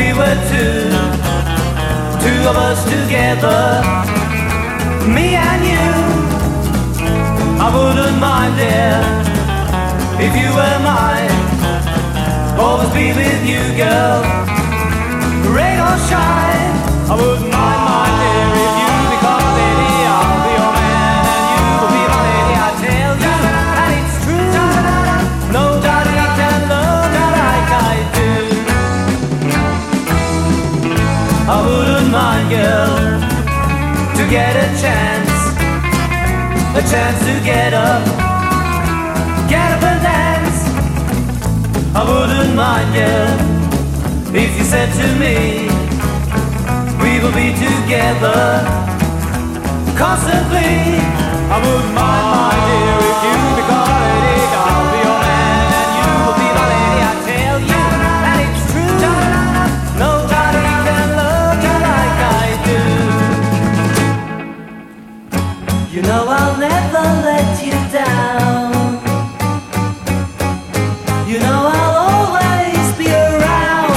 we were two, two of us together, me and you. I wouldn't mind, dear, if you were mine. Always be with you, girl. Rain or shine, I wouldn't mind, girl, to get a chance, a chance to get up, get up and dance. I wouldn't mind, girl, if you said to me, we will be together constantly. I wouldn't mind, You know I'll never let you down. You know I'll always be around.